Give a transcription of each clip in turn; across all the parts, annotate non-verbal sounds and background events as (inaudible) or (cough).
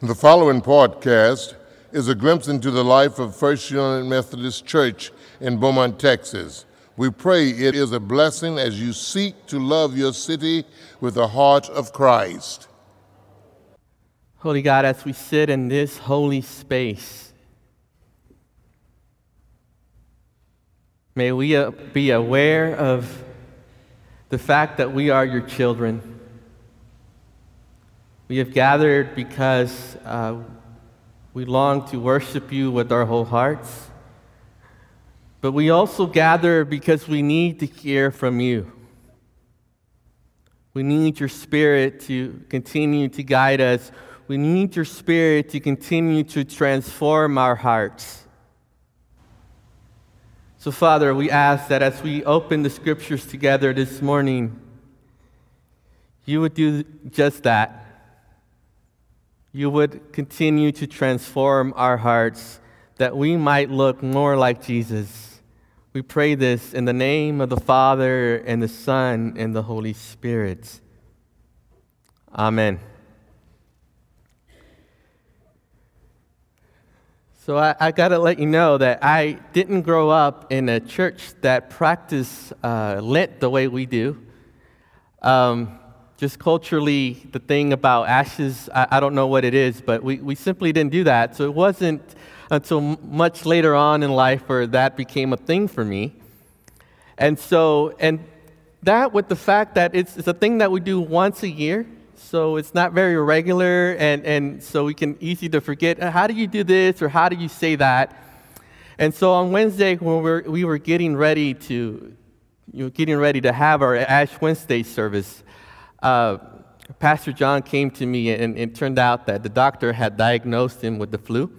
The following podcast is a glimpse into the life of First United Methodist Church in Beaumont, Texas. We pray it is a blessing as you seek to love your city with the heart of Christ. Holy God, as we sit in this holy space, may we uh, be aware of the fact that we are your children. We have gathered because uh, we long to worship you with our whole hearts, but we also gather because we need to hear from you. We need your spirit to continue to guide us. We need your spirit to continue to transform our hearts. So, Father, we ask that as we open the scriptures together this morning, you would do just that. You would continue to transform our hearts that we might look more like Jesus. We pray this in the name of the Father, and the Son, and the Holy Spirit. Amen. So I, I got to let you know that I didn't grow up in a church that practiced uh, Lent the way we do. Um, just culturally, the thing about ashes, I, I, don't know what it is, but we, we simply didn't do that. So it wasn't until much later on in life where that became a thing for me. And so, and that with the fact that it's, it's a thing that we do once a year, so it's not very regular, and, and so we can easy to forget uh, how do you do this or how do you say that. And so on Wednesday, when we were, we were getting ready to, you know, getting ready to have our Ash Wednesday service, uh, Pastor John came to me, and it turned out that the doctor had diagnosed him with the flu.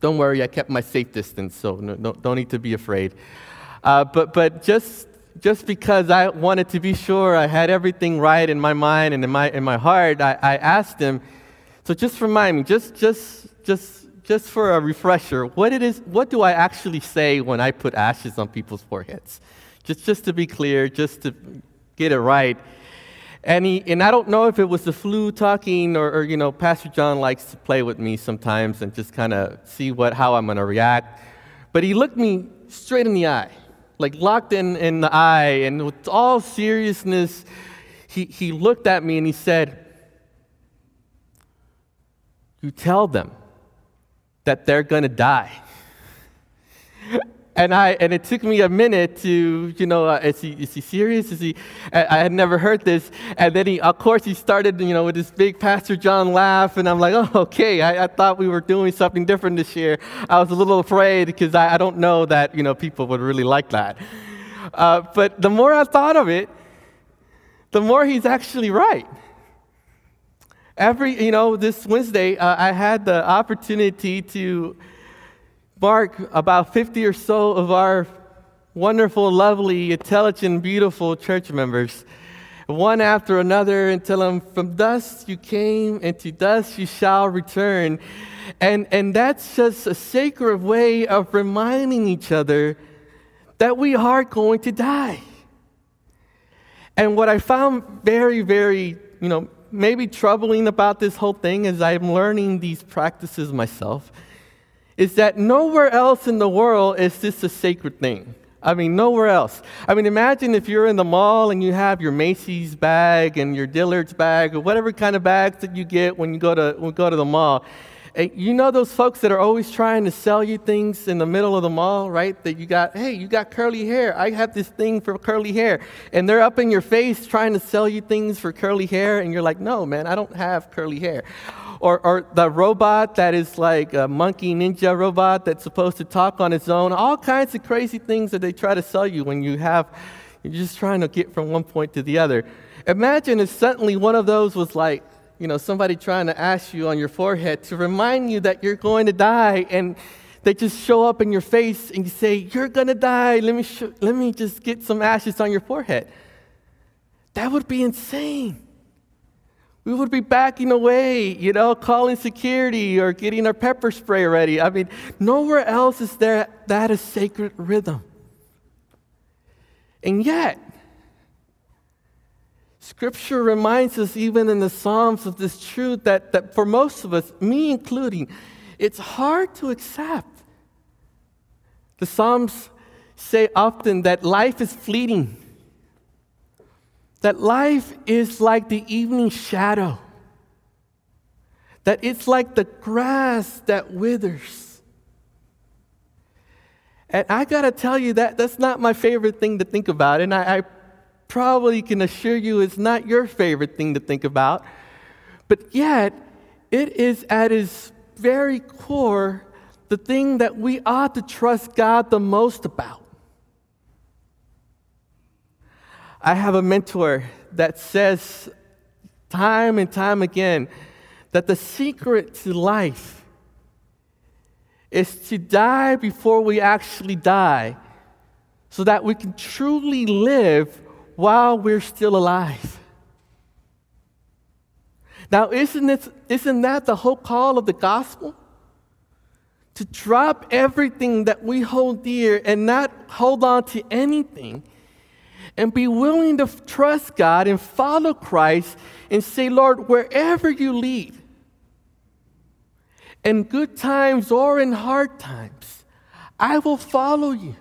Don't worry, I kept my safe distance, so no, no, don't need to be afraid. Uh, but, but just just because I wanted to be sure I had everything right in my mind and in my, in my heart, I, I asked him, so just remind me, just, just, just, just for a refresher, what, it is, what do I actually say when I put ashes on people's foreheads? Just, just to be clear, just to get it right. And, he, and I don't know if it was the flu talking or, or, you know, Pastor John likes to play with me sometimes and just kind of see what, how I'm going to react. But he looked me straight in the eye like locked in, in the eye, and with all seriousness, he, he looked at me and he said, You tell them that they're going to die. And, I, and it took me a minute to, you know, uh, is, he, is he serious? Is he, I, had never heard this. And then he, of course, he started, you know, with this big Pastor John laugh. And I'm like, (laughs) oh, okay. I, I thought we were doing something different this year. I was a little afraid because I, I don't know that, you know, people would really like that. Uh, but the more I thought of it, the more he's actually right. Every, you know, this Wednesday, uh, I had the opportunity to mark about 50 or so of our wonderful, lovely, intelligent, beautiful church members, one after another, tell them, From dust you came, and to dust you shall return. And, and that's just a sacred way of reminding each other that we are going to die. And what I found very, very, you know, maybe troubling about this whole thing is I'm learning these practices myself is that nowhere else in the world is this a sacred thing. I mean, nowhere else. I mean, imagine if you're in the mall and you have your Macy's bag and your Dillard's bag or whatever kind of bags that you get when you go to, when you go to the mall. And you know those folks that are always trying to sell you things in the middle of the mall, right? That you got, hey, you got curly hair. I have this thing for curly hair. And they're up in your face trying to sell you things for curly hair. And you're like, no, man, I don't have curly hair or, or the robot that is like a monkey ninja robot that's supposed to talk on its own. All kinds of crazy things that they try to sell you when you have, you're just trying to get from one point to the other. Imagine if suddenly one of those was like, you know, somebody trying to ask you on your forehead to remind you that you're going to die, and they just show up in your face and you say, You're to die. Let me, sh- let me just get some ashes on your forehead. That would be insane we would be backing away, you know, calling security or getting our pepper spray ready. I mean, nowhere else is there that a sacred rhythm. And yet, Scripture reminds us, even in the Psalms, of this truth that, that for most of us, me including, it's hard to accept. The Psalms say often that life is fleeting, that life is like the evening shadow, that it's like the grass that withers. And I gotta tell you that that's not my favorite thing to think about. And I, I probably can assure you it's not your favorite thing to think about. But yet, it is at its very core the thing that we ought to trust God the most about. I have a mentor that says time and time again that the secret to life is to die before we actually die so that we can truly live while we're still alive. Now, isn't, this, isn't that the whole call of the gospel? To drop everything that we hold dear and not hold on to anything and be willing to trust God and follow Christ and say, Lord, wherever you lead, in good times or in hard times, I will follow you.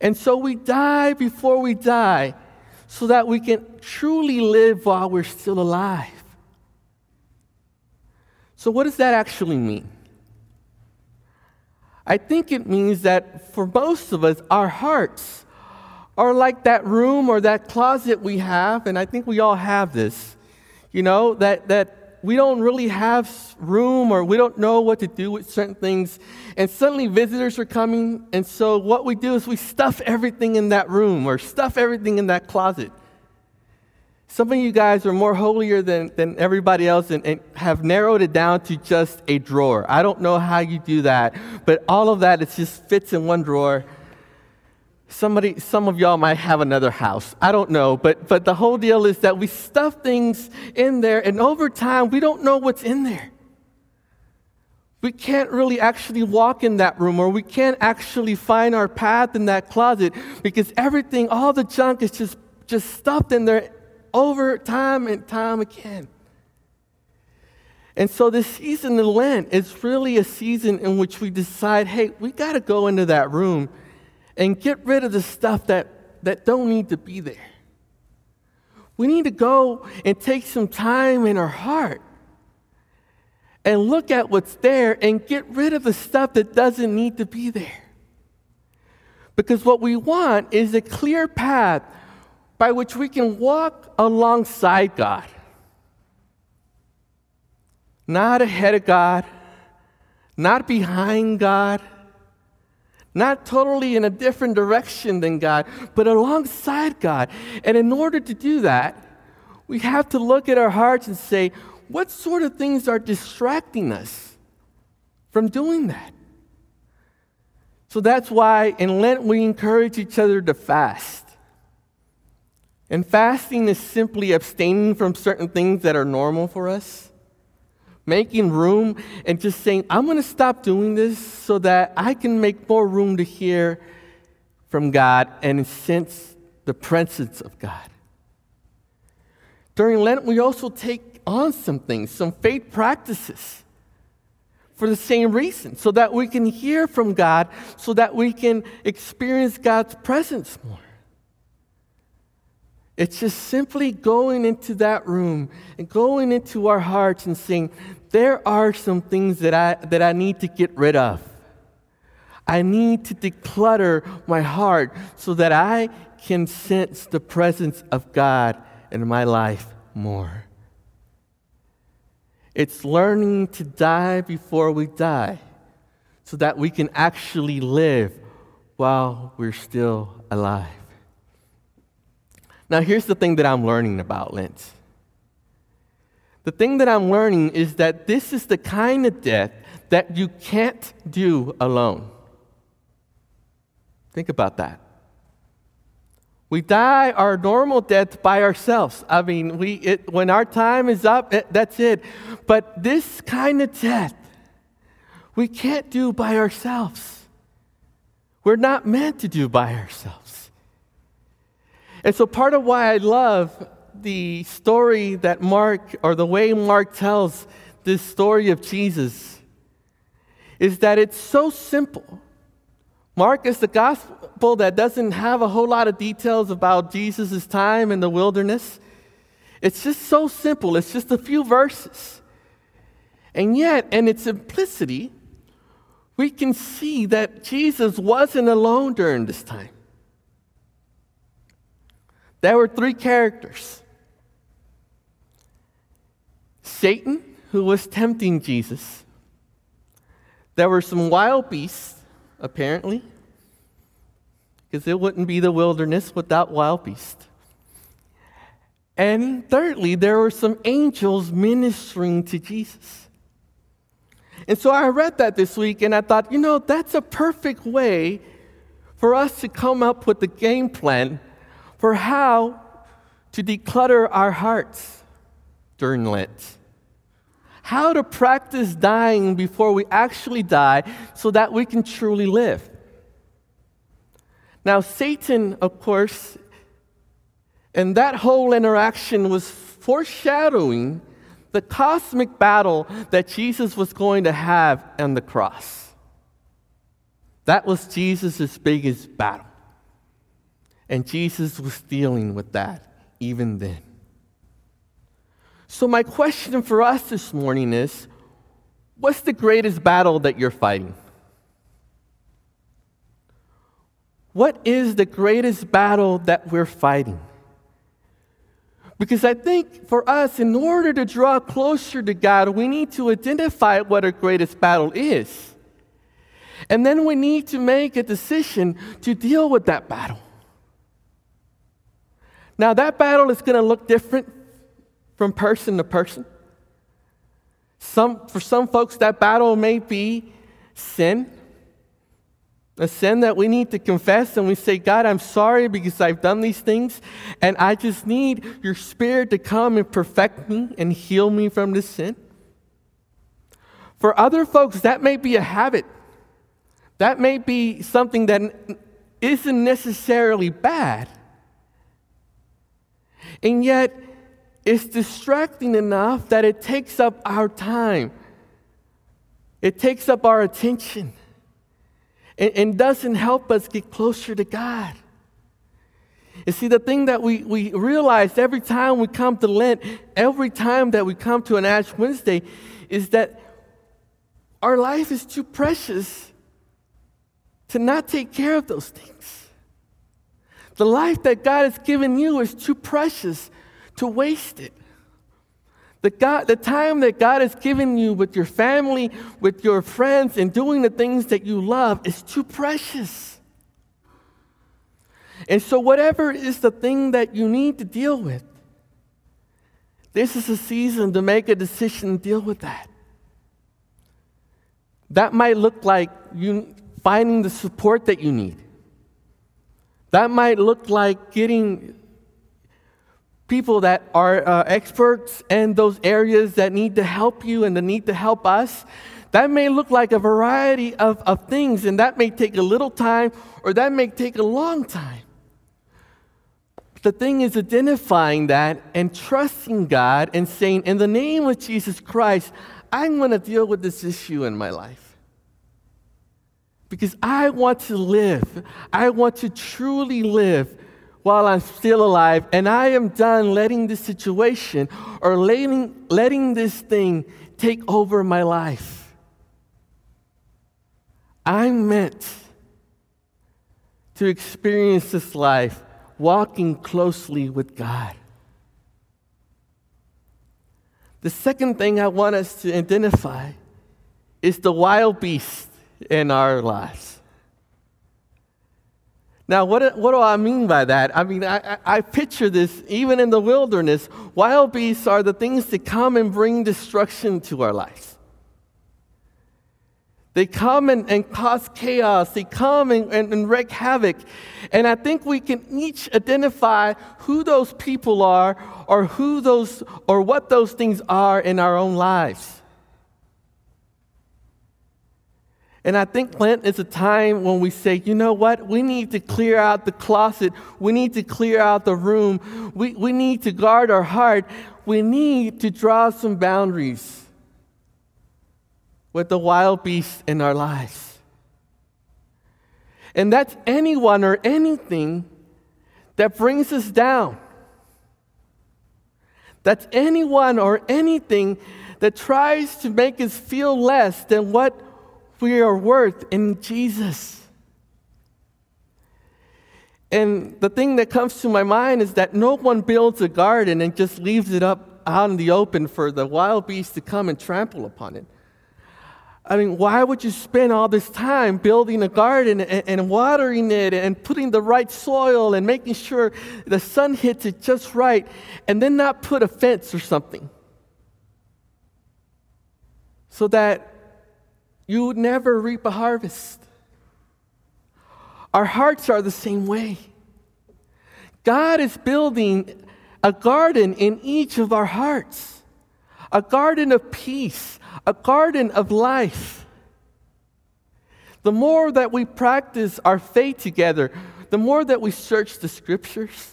And so we die before we die so that we can truly live while we're still alive. So, what does that actually mean? I think it means that for most of us, our hearts are like that room or that closet we have, and I think we all have this, you know, that, that we don't really have room or we don't know what to do with certain things. And suddenly visitors are coming. And so what we do is we stuff everything in that room or stuff everything in that closet. Some of you guys are more holier than, than everybody else and, and have narrowed it down to just a drawer. I don't know how you do that, but all of that, it just fits in one drawer. Somebody, some of y'all might have another house. I don't know, but, but the whole deal is that we stuff things in there, and over time, we don't know what's in there. We can't really actually walk in that room, or we can't actually find our path in that closet because everything, all the junk is just, just stuffed in there over time and time again. And so, this season of Lent is really a season in which we decide hey, we got to go into that room and get rid of the stuff that, that don't need to be there. We need to go and take some time in our heart and look at what's there and get rid of the stuff that doesn't need to be there. Because what we want is a clear path by which we can walk alongside God, not ahead of God, not behind God not totally in a different direction than God, but alongside God. And in order to do that, we have to look at our hearts and say, what sort of things are distracting us from doing that? So that's why in Lent we encourage each other to fast. And fasting is simply abstaining from certain things that are normal for us making room and just saying, I'm going to stop doing this so that I can make more room to hear from God and sense the presence of God. During Lent, we also take on some things, some faith practices for the same reason, so that we can hear from God, so that we can experience God's presence more. It's just simply going into that room and going into our hearts and saying, there are some things that I, that I need to get rid of. I need to declutter my heart so that I can sense the presence of God in my life more. It's learning to die before we die so that we can actually live while we're still alive. Now, here's the thing that I'm learning about Lent. The thing that I'm learning is that this is the kind of death that you can't do alone. Think about that. We die our normal death by ourselves. I mean, we, it, when our time is up, it, that's it. But this kind of death, we can't do by ourselves. We're not meant to do by ourselves. And so, part of why I love the story that Mark, or the way Mark tells this story of Jesus, is that it's so simple. Mark is the gospel that doesn't have a whole lot of details about Jesus' time in the wilderness. It's just so simple, it's just a few verses. And yet, in its simplicity, we can see that Jesus wasn't alone during this time. There were three characters Satan, who was tempting Jesus. There were some wild beasts, apparently, because it wouldn't be the wilderness without wild beasts. And thirdly, there were some angels ministering to Jesus. And so I read that this week and I thought, you know, that's a perfect way for us to come up with a game plan for how to declutter our hearts during Lent. How to practice dying before we actually die so that we can truly live. Now, Satan, of course, and that whole interaction was foreshadowing the cosmic battle that Jesus was going to have on the cross. That was Jesus' biggest battle. And Jesus was dealing with that even then. So, my question for us this morning is what's the greatest battle that you're fighting? What is the greatest battle that we're fighting? Because I think for us, in order to draw closer to God, we need to identify what our greatest battle is. And then we need to make a decision to deal with that battle. Now, that battle is going to look different from person to person. Some, for some folks, that battle may be sin a sin that we need to confess and we say, God, I'm sorry because I've done these things, and I just need your spirit to come and perfect me and heal me from this sin. For other folks, that may be a habit. That may be something that isn't necessarily bad. And yet, it's distracting enough that it takes up our time, it takes up our attention and, and doesn't help us get closer to God. You see, the thing that we, we realize every time we come to Lent, every time that we come to an Ash Wednesday, is that our life is too precious to not take care of those things. The life that God has given you is too precious to waste it. The, God, the time that God has given you with your family, with your friends, and doing the things that you love is too precious. And so, whatever is the thing that you need to deal with, this is a season to make a decision to deal with that. That might look like you finding the support that you need. That might look like getting people that are uh, experts in those areas that need to help you and the need to help us. That may look like a variety of, of things, and that may take a little time or that may take a long time. The thing is identifying that and trusting God and saying, In the name of Jesus Christ, I'm going to deal with this issue in my life. Because I want to live, I want to truly live while I'm still alive, and I am done letting this situation or letting, letting this thing take over my life. I'm meant to experience this life walking closely with God. The second thing I want us to identify is the wild beast in our lives. Now, what, what do I mean by that? I mean, I, I picture this even in the wilderness. Wild beasts are the things that come and bring destruction to our lives. They come and, and cause chaos. They come and, and, and wreak havoc. And I think we can each identify who those people are or who those or what those things are in our own lives. And I think Lent is a time when we say, you know what? We need to clear out the closet. We need to clear out the room. We, we need to guard our heart. We need to draw some boundaries with the wild beasts in our lives. And that's anyone or anything that brings us down. That's anyone or anything that tries to make us feel less than what we are worth in Jesus. And the thing that comes to my mind is that no one builds a garden and just leaves it up out in the open for the wild beasts to come and trample upon it. I mean, why would you spend all this time building a garden and, and, watering it and putting the right soil and making sure the sun hits it just right and then not put a fence or something? So that you would never reap a harvest. Our hearts are the same way. God is building a garden in each of our hearts, a garden of peace, a garden of life. The more that we practice our faith together, the more that we search the scriptures,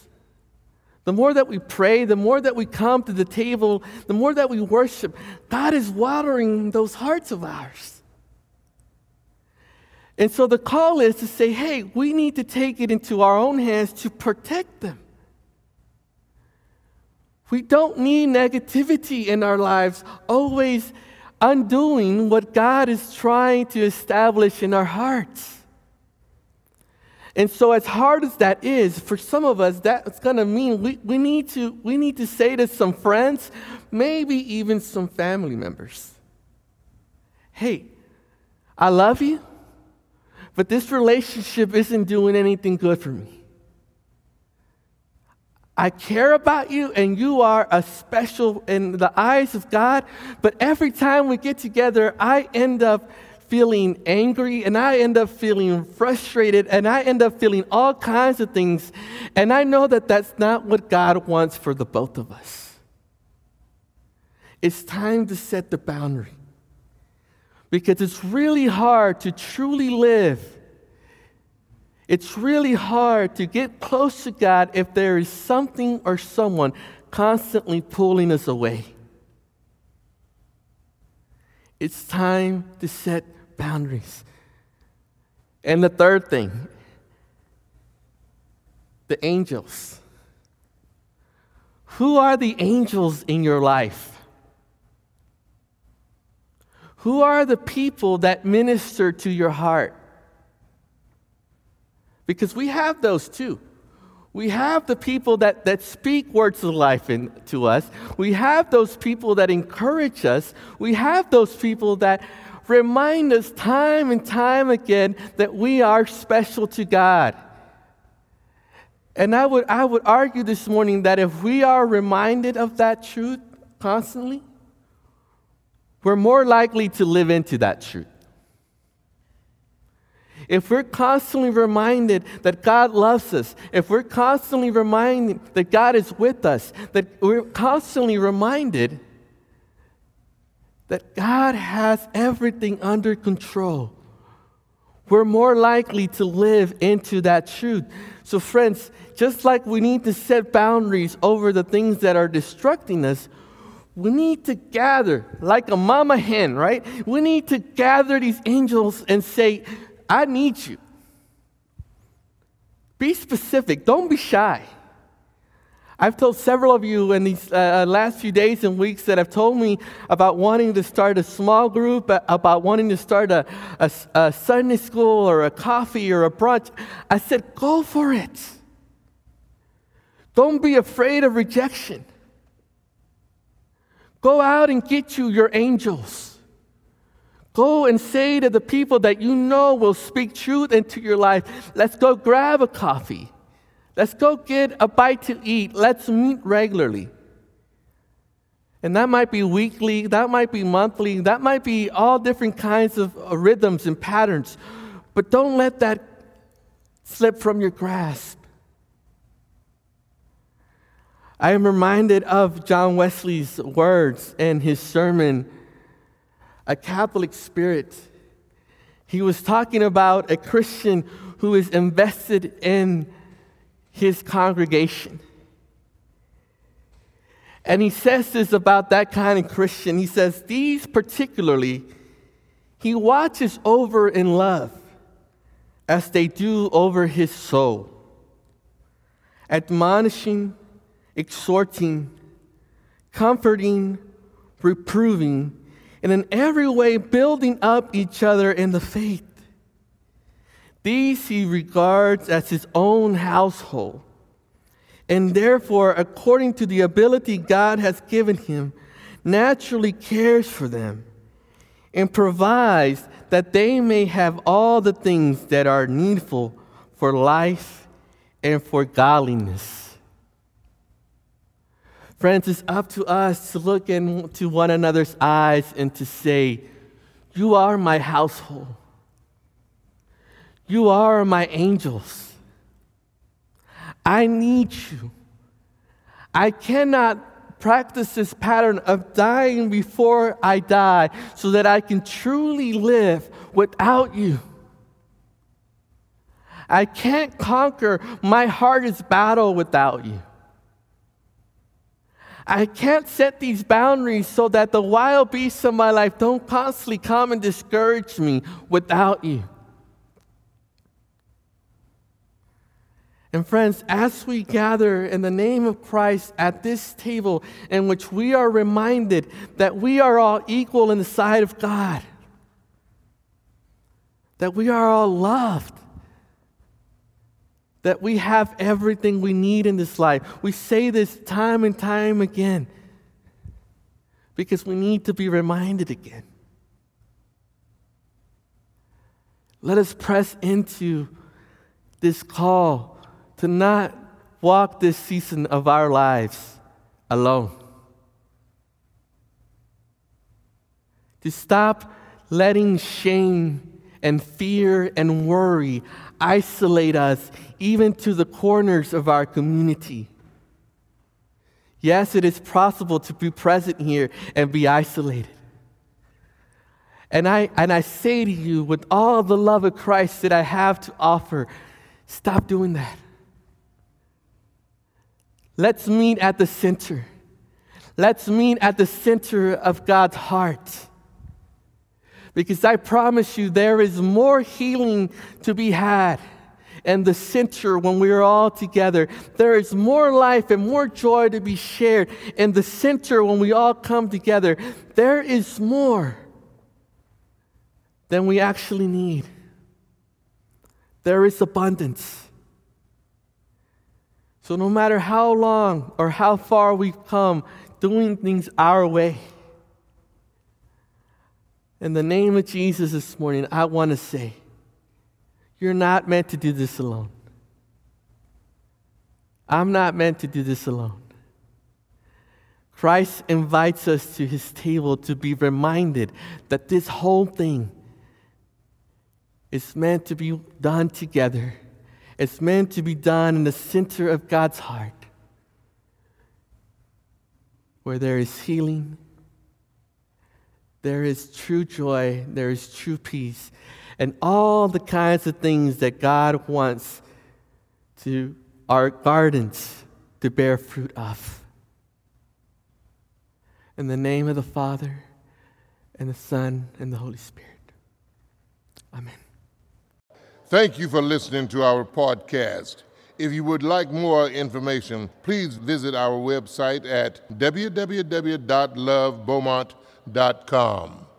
the more that we pray, the more that we come to the table, the more that we worship, God is watering those hearts of ours. And so the call is to say, hey, we need to take it into our own hands to protect them. We don't need negativity in our lives, always undoing what God is trying to establish in our hearts. And so, as hard as that is, for some of us, that's going to mean we, we, need to, we need to say to some friends, maybe even some family members, hey, I love you, but this relationship isn't doing anything good for me. I care about you, and you are a special in the eyes of God. But every time we get together, I end up feeling angry, and I end up feeling frustrated, and I end up feeling all kinds of things. And I know that that's not what God wants for the both of us. It's time to set the boundary because it's really hard to truly live. It's really hard to get close to God if there is something or someone constantly pulling us away. It's time to set boundaries. And the third thing the angels. Who are the angels in your life? Who are the people that minister to your heart? Because we have those too. We have the people that, that speak words of life in, to us. We have those people that encourage us. We have those people that remind us time and time again that we are special to God. And I would, I would argue this morning that if we are reminded of that truth constantly, we're more likely to live into that truth. If we're constantly reminded that God loves us, if we're constantly reminded that God is with us, that we're constantly reminded that God has everything under control, we're more likely to live into that truth. So, friends, just like we need to set boundaries over the things that are destructing us, we need to gather like a mama hen, right? We need to gather these angels and say, I need you. Be specific, don't be shy. I've told several of you in these uh, uh, last few days and weeks that have told me about wanting to start a small group, uh, about wanting to start a, a, a Sunday school or a coffee or a brunch. I said, go for it. Don't be afraid of rejection. Go out and get you your angels. Go and say to the people that you know will speak truth into your life, let's go grab a coffee. Let's go get a bite to eat. Let's meet regularly. And that might be weekly, that might be monthly, that might be all different kinds of rhythms and patterns. But don't let that slip from your grasp. I am reminded of John Wesley's words in his sermon, A Catholic Spirit. He was talking about a Christian who is invested in his congregation. And he says this about that kind of Christian. He says, These particularly, he watches over in love as they do over his soul, admonishing, exhorting, comforting, reproving, and in every way building up each other in the faith. These he regards as his own household, and therefore, according to the ability God has given him, naturally cares for them and provides that they may have all the things that are needful for life and for godliness. Friends, it's up to us to look into one another's eyes and to say, You are my household. You are my angels. I need you. I cannot practice this pattern of dying before I die so that I can truly live without you. I can't conquer my hardest battle without you. I can't set these boundaries so that the wild beasts of my life don't constantly come and discourage me without you. And friends, as we gather in the name of Christ at this table in which we are reminded that we are all equal in the sight of God, that we are all loved, that we have everything we need in this life. We say this time and time again because we need to be reminded again. Let us press into this call to not walk this season of our lives alone. To stop letting shame and fear and worry isolate us even to the corners of our community. Yes, it is possible to be present here and be isolated. And I, and I say to you, with all the love of Christ that I have to offer, stop doing that. Let's meet at the center. Let's meet at the center of God's heart. Because I promise you, there is more healing to be had in the center when we are all together. There is more life and more joy to be shared in the center when we all come together. There is more than we actually need. There is abundance. So, no matter how long or how far we've come doing things our way, in the name of Jesus this morning, I want to say, you're not meant to do this alone. I'm not meant to do this alone. Christ invites us to his table to be reminded that this whole thing is meant to be done together it's meant to be done in the center of God's heart, where there is healing, there is true joy, there is true peace, and all the kinds of things that God wants to our gardens to bear fruit of. In the name of the Father, and the Son, and the Holy Spirit. Amen. Thank you for listening to our podcast. If you would like more information, please visit our website at www.lovebeaumont.com www.thebridgeofhope.com.